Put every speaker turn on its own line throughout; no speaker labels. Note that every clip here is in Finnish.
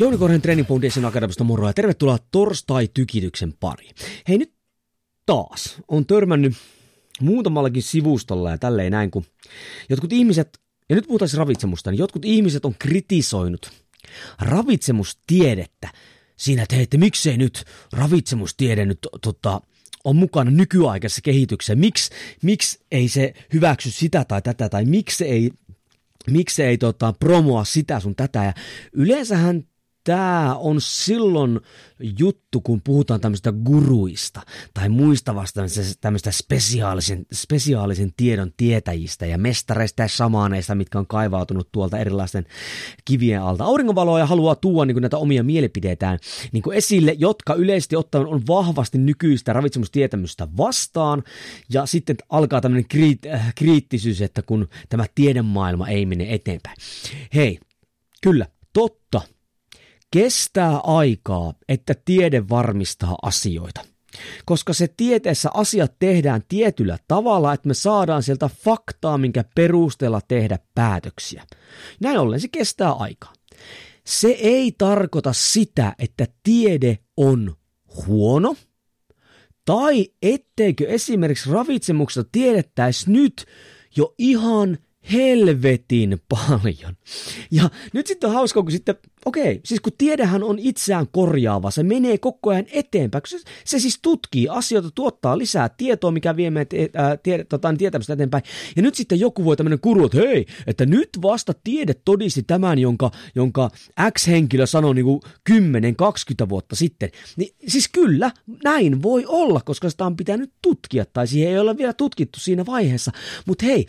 Jouni Korhen Training Foundation Akademista moro ja tervetuloa torstai-tykityksen pariin. Hei nyt taas on törmännyt muutamallakin sivustolla ja tälleen näin, kun jotkut ihmiset, ja nyt puhutaan siis ravitsemusta, niin jotkut ihmiset on kritisoinut ravitsemustiedettä siinä, että hei, että miksei nyt ravitsemustiede nyt tota, on mukana nykyaikaisessa kehityksessä, miksi, miksi ei se hyväksy sitä tai tätä, tai miksi ei miksi ei tota, promoa sitä sun tätä. Ja yleensähän tämä on silloin juttu, kun puhutaan tämmöistä guruista tai muista vastaavista tämmöistä spesiaalisen, spesiaalisen tiedon tietäjistä ja mestareista ja samaaneista, mitkä on kaivautunut tuolta erilaisten kivien alta. Auringonvaloa ja haluaa tuoda niin näitä omia mielipiteitään niin esille, jotka yleisesti ottaen on vahvasti nykyistä ravitsemustietämystä vastaan ja sitten alkaa tämmöinen kriit, äh, kriittisyys, että kun tämä tiedemaailma ei mene eteenpäin. Hei, kyllä, totta, Kestää aikaa, että tiede varmistaa asioita. Koska se tieteessä asiat tehdään tietyllä tavalla, että me saadaan sieltä faktaa, minkä perusteella tehdä päätöksiä. Näin ollen se kestää aikaa. Se ei tarkoita sitä, että tiede on huono, tai etteikö esimerkiksi ravitsemuksesta tiedettäisi nyt jo ihan helvetin paljon. Ja nyt sitten on hauska, kun sitten, okei, siis kun tiedehän on itseään korjaava, se menee koko ajan eteenpäin, se, se siis tutkii asioita, tuottaa lisää tietoa, mikä vie meidät ää, tiede, tota, tietämistä eteenpäin. Ja nyt sitten joku voi tämmöinen kuru, että hei, että nyt vasta tiede todisti tämän, jonka, jonka X-henkilö sanoi niin kuin 10-20 vuotta sitten. Niin, siis kyllä, näin voi olla, koska sitä on pitänyt tutkia, tai siihen ei ole vielä tutkittu siinä vaiheessa. Mutta hei,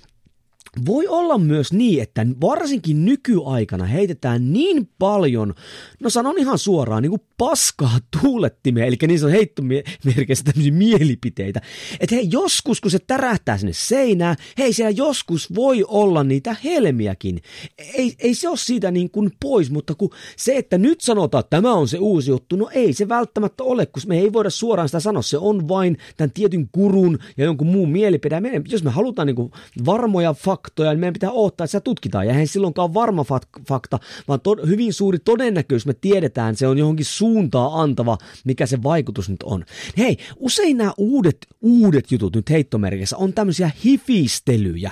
voi olla myös niin, että varsinkin nykyaikana heitetään niin paljon, no sanon ihan suoraan, niin kuin paskaa tuulettimia, eli niin on heittomerkeissä tämmöisiä mielipiteitä, että hei, joskus kun se tärähtää sinne seinään, hei, siellä joskus voi olla niitä helmiäkin. Ei, ei se ole siitä niin kuin pois, mutta kun se, että nyt sanotaan, että tämä on se uusi juttu, no ei se välttämättä ole, kun me ei voida suoraan sitä sanoa, se on vain tämän tietyn kurun ja jonkun muun mielipide. Jos me halutaan niin kuin varmoja faktoja, niin meidän pitää odottaa, että sitä tutkitaan. Ja eihän silloinkaan varma fakta, vaan to, hyvin suuri todennäköisyys me tiedetään, se on johonkin suuntaa antava, mikä se vaikutus nyt on. Hei, usein nämä uudet, uudet jutut nyt heittomerkissä on tämmöisiä hifistelyjä.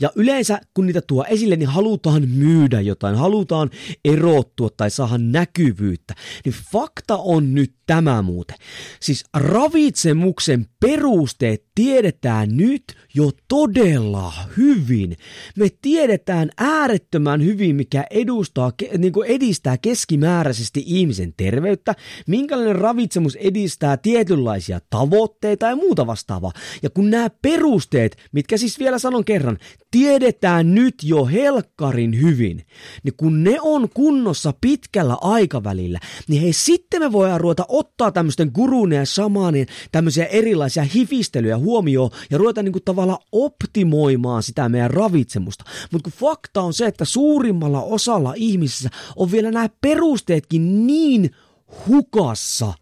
Ja yleensä kun niitä tuo esille, niin halutaan myydä jotain, halutaan erottua tai saada näkyvyyttä. Niin fakta on nyt tämä muuten. Siis ravitsemuksen perusteet tiedetään nyt jo todella hyvin. Me tiedetään äärettömän hyvin, mikä edustaa, niin kuin edistää keskimääräisesti ihmisen terveyttä, minkälainen ravitsemus edistää tietynlaisia tavoitteita ja muuta vastaavaa. Ja kun nämä perusteet, mitkä siis vielä sanon kerran, tiedetään nyt jo helkkarin hyvin, niin kun ne on kunnossa pitkällä aikavälillä, niin hei sitten me voidaan ruveta ottaa tämmöisten gurune ja shamanin tämmöisiä erilaisia hifistelyjä huomioon ja ruveta niinku tavallaan optimoimaan sitä meidän ravitsemusta. Mutta kun fakta on se, että suurimmalla osalla ihmisissä on vielä nämä perusteetkin niin hukassa –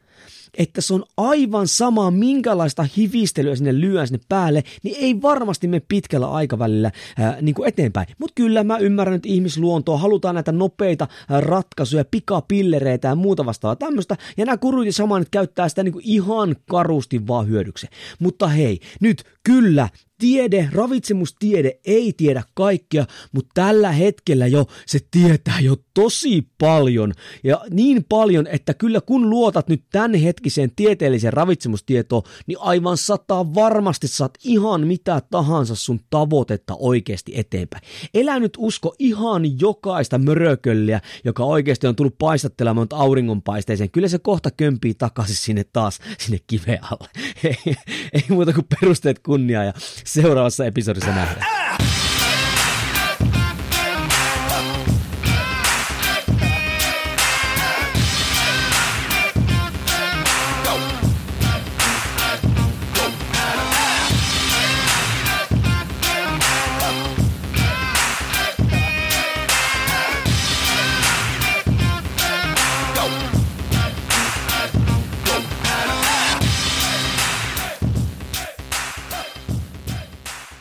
että se on aivan sama, minkälaista hivistelyä sinne lyön sinne päälle, niin ei varmasti me pitkällä aikavälillä ää, niin kuin eteenpäin. Mutta kyllä mä ymmärrän nyt ihmisluontoa, halutaan näitä nopeita ratkaisuja, pikapillereitä ja muuta vastaavaa tämmöistä, ja nämä kurut ja käyttää sitä niin kuin ihan karusti vaan hyödyksi. Mutta hei, nyt kyllä tiede, ravitsemustiede ei tiedä kaikkea, mutta tällä hetkellä jo se tietää jo tosi paljon. Ja niin paljon, että kyllä kun luotat nyt tämän hetkiseen tieteelliseen ravitsemustietoon, niin aivan sataa varmasti saat ihan mitä tahansa sun tavoitetta oikeasti eteenpäin. Elä nyt usko ihan jokaista mörökölliä, joka oikeasti on tullut paistattelemaan auringonpaisteeseen. Kyllä se kohta kömpii takaisin sinne taas, sinne kiveen alle. ei, ei muuta kuin perusteet kunniaa ja seuraavassa episodissa nähdään.